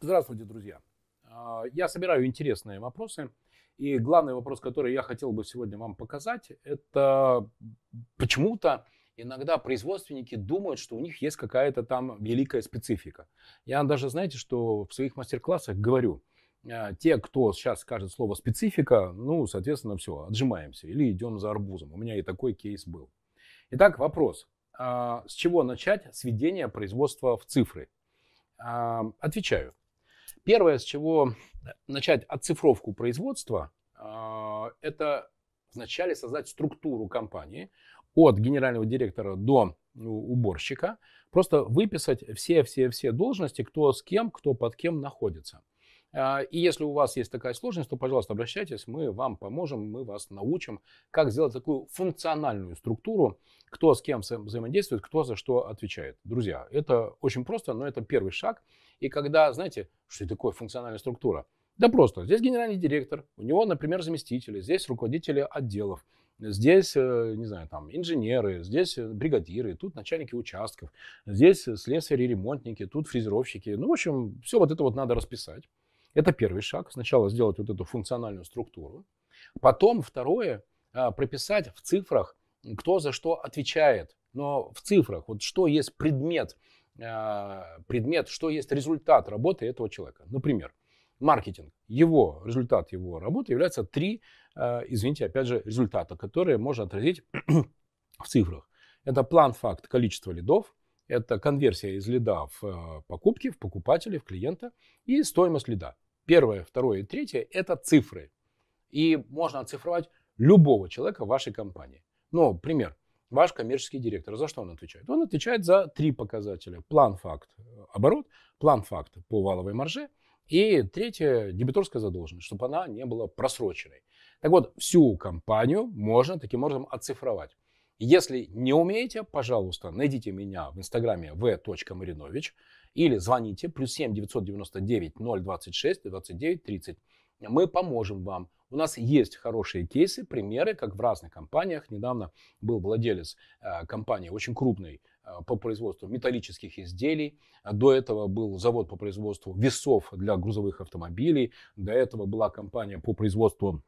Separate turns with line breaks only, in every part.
Здравствуйте, друзья. А, я собираю интересные вопросы. И главный вопрос, который я хотел бы сегодня вам показать, это почему-то иногда производственники думают, что у них есть какая-то там великая специфика. Я даже, знаете, что в своих мастер-классах говорю, а, те, кто сейчас скажет слово специфика, ну, соответственно, все, отжимаемся или идем за арбузом. У меня и такой кейс был. Итак, вопрос. А, с чего начать сведение производства в цифры? А, отвечаю. Первое, с чего начать оцифровку производства, это вначале создать структуру компании от генерального директора до ну, уборщика, просто выписать все-все-все должности, кто с кем, кто под кем находится. А, и если у вас есть такая сложность, то, пожалуйста, обращайтесь, мы вам поможем, мы вас научим, как сделать такую функциональную структуру, кто с кем взаимодействует, кто за что отвечает. Друзья, это очень просто, но это первый шаг. И когда, знаете, что такое функциональная структура? Да просто, здесь генеральный директор, у него, например, заместители, здесь руководители отделов, здесь, э, не знаю, там, инженеры, здесь бригадиры, тут начальники участков, здесь слесари, ремонтники, тут фрезеровщики. Ну, в общем, все вот это вот надо расписать. Это первый шаг. Сначала сделать вот эту функциональную структуру. Потом второе, а, прописать в цифрах, кто за что отвечает. Но в цифрах, вот что есть предмет, а, предмет, что есть результат работы этого человека. Например, маркетинг. Его, результат его работы является три, а, извините, опять же, результата, которые можно отразить в цифрах. Это план, факт, количество лидов, это конверсия из лида в э, покупки, в покупателя, в клиента и стоимость лида. Первое, второе и третье – это цифры. И можно оцифровать любого человека в вашей компании. Ну, пример. Ваш коммерческий директор, за что он отвечает? Он отвечает за три показателя. План, факт, оборот, план, факт по валовой марже и третье – дебиторская задолженность, чтобы она не была просроченной. Так вот, всю компанию можно таким образом оцифровать. Если не умеете, пожалуйста, найдите меня в инстаграме v.marinovich или звоните плюс 7 999 026 29 30. Мы поможем вам. У нас есть хорошие кейсы, примеры, как в разных компаниях. Недавно был владелец э, компании очень крупной э, по производству металлических изделий. До этого был завод по производству весов для грузовых автомобилей. До этого была компания по производству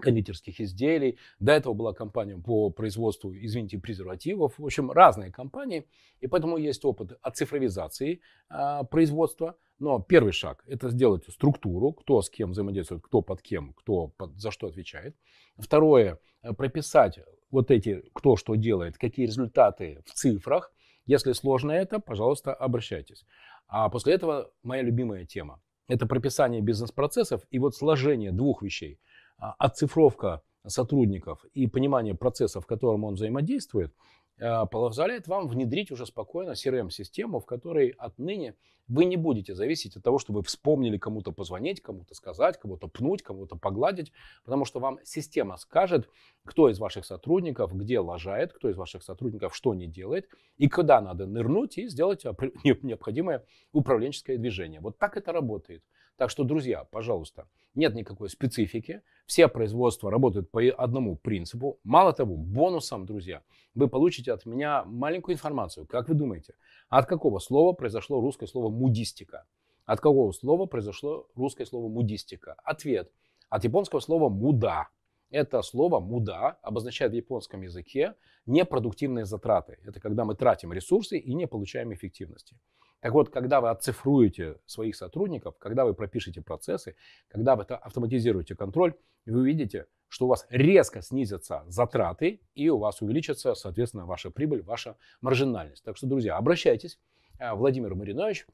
кондитерских изделий. До этого была компания по производству, извините, презервативов. В общем, разные компании. И поэтому есть опыт от цифровизации э, производства. Но первый шаг – это сделать структуру, кто с кем взаимодействует, кто под кем, кто под, за что отвечает. Второе – прописать вот эти, кто что делает, какие результаты в цифрах. Если сложно это, пожалуйста, обращайтесь. А после этого моя любимая тема – это прописание бизнес-процессов и вот сложение двух вещей – а, оцифровка сотрудников и понимание процесса, в котором он взаимодействует, а, позволяет вам внедрить уже спокойно CRM-систему, в которой отныне вы не будете зависеть от того, что вы вспомнили кому-то позвонить, кому-то сказать, кого-то пнуть, кого-то погладить, потому что вам система скажет, кто из ваших сотрудников где лажает, кто из ваших сотрудников что не делает, и куда надо нырнуть и сделать необходимое управленческое движение. Вот так это работает. Так что, друзья, пожалуйста, нет никакой специфики. Все производства работают по одному принципу. Мало того, бонусом, друзья, вы получите от меня маленькую информацию. Как вы думаете, от какого слова произошло русское слово «мудистика»? От какого слова произошло русское слово «мудистика»? Ответ. От японского слова «муда». Это слово «муда» обозначает в японском языке непродуктивные затраты. Это когда мы тратим ресурсы и не получаем эффективности. Так вот, когда вы отцифруете своих сотрудников, когда вы пропишете процессы, когда вы автоматизируете контроль, вы увидите, что у вас резко снизятся затраты и у вас увеличится, соответственно, ваша прибыль, ваша маржинальность. Так что, друзья, обращайтесь. Э, Владимир Маринович,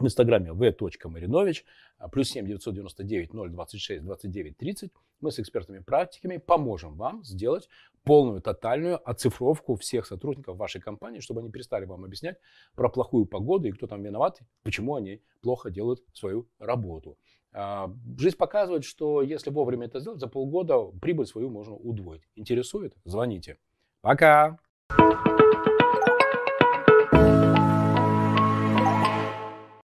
в инстаграме v.marinovich, а, плюс 7 999 026 29 30. Мы с экспертами-практиками поможем вам сделать полную, тотальную оцифровку всех сотрудников вашей компании, чтобы они перестали вам объяснять про плохую погоду и кто там виноват, почему они плохо делают свою работу. А, жизнь показывает, что если вовремя это сделать, за полгода прибыль свою можно удвоить. Интересует? Звоните. Пока!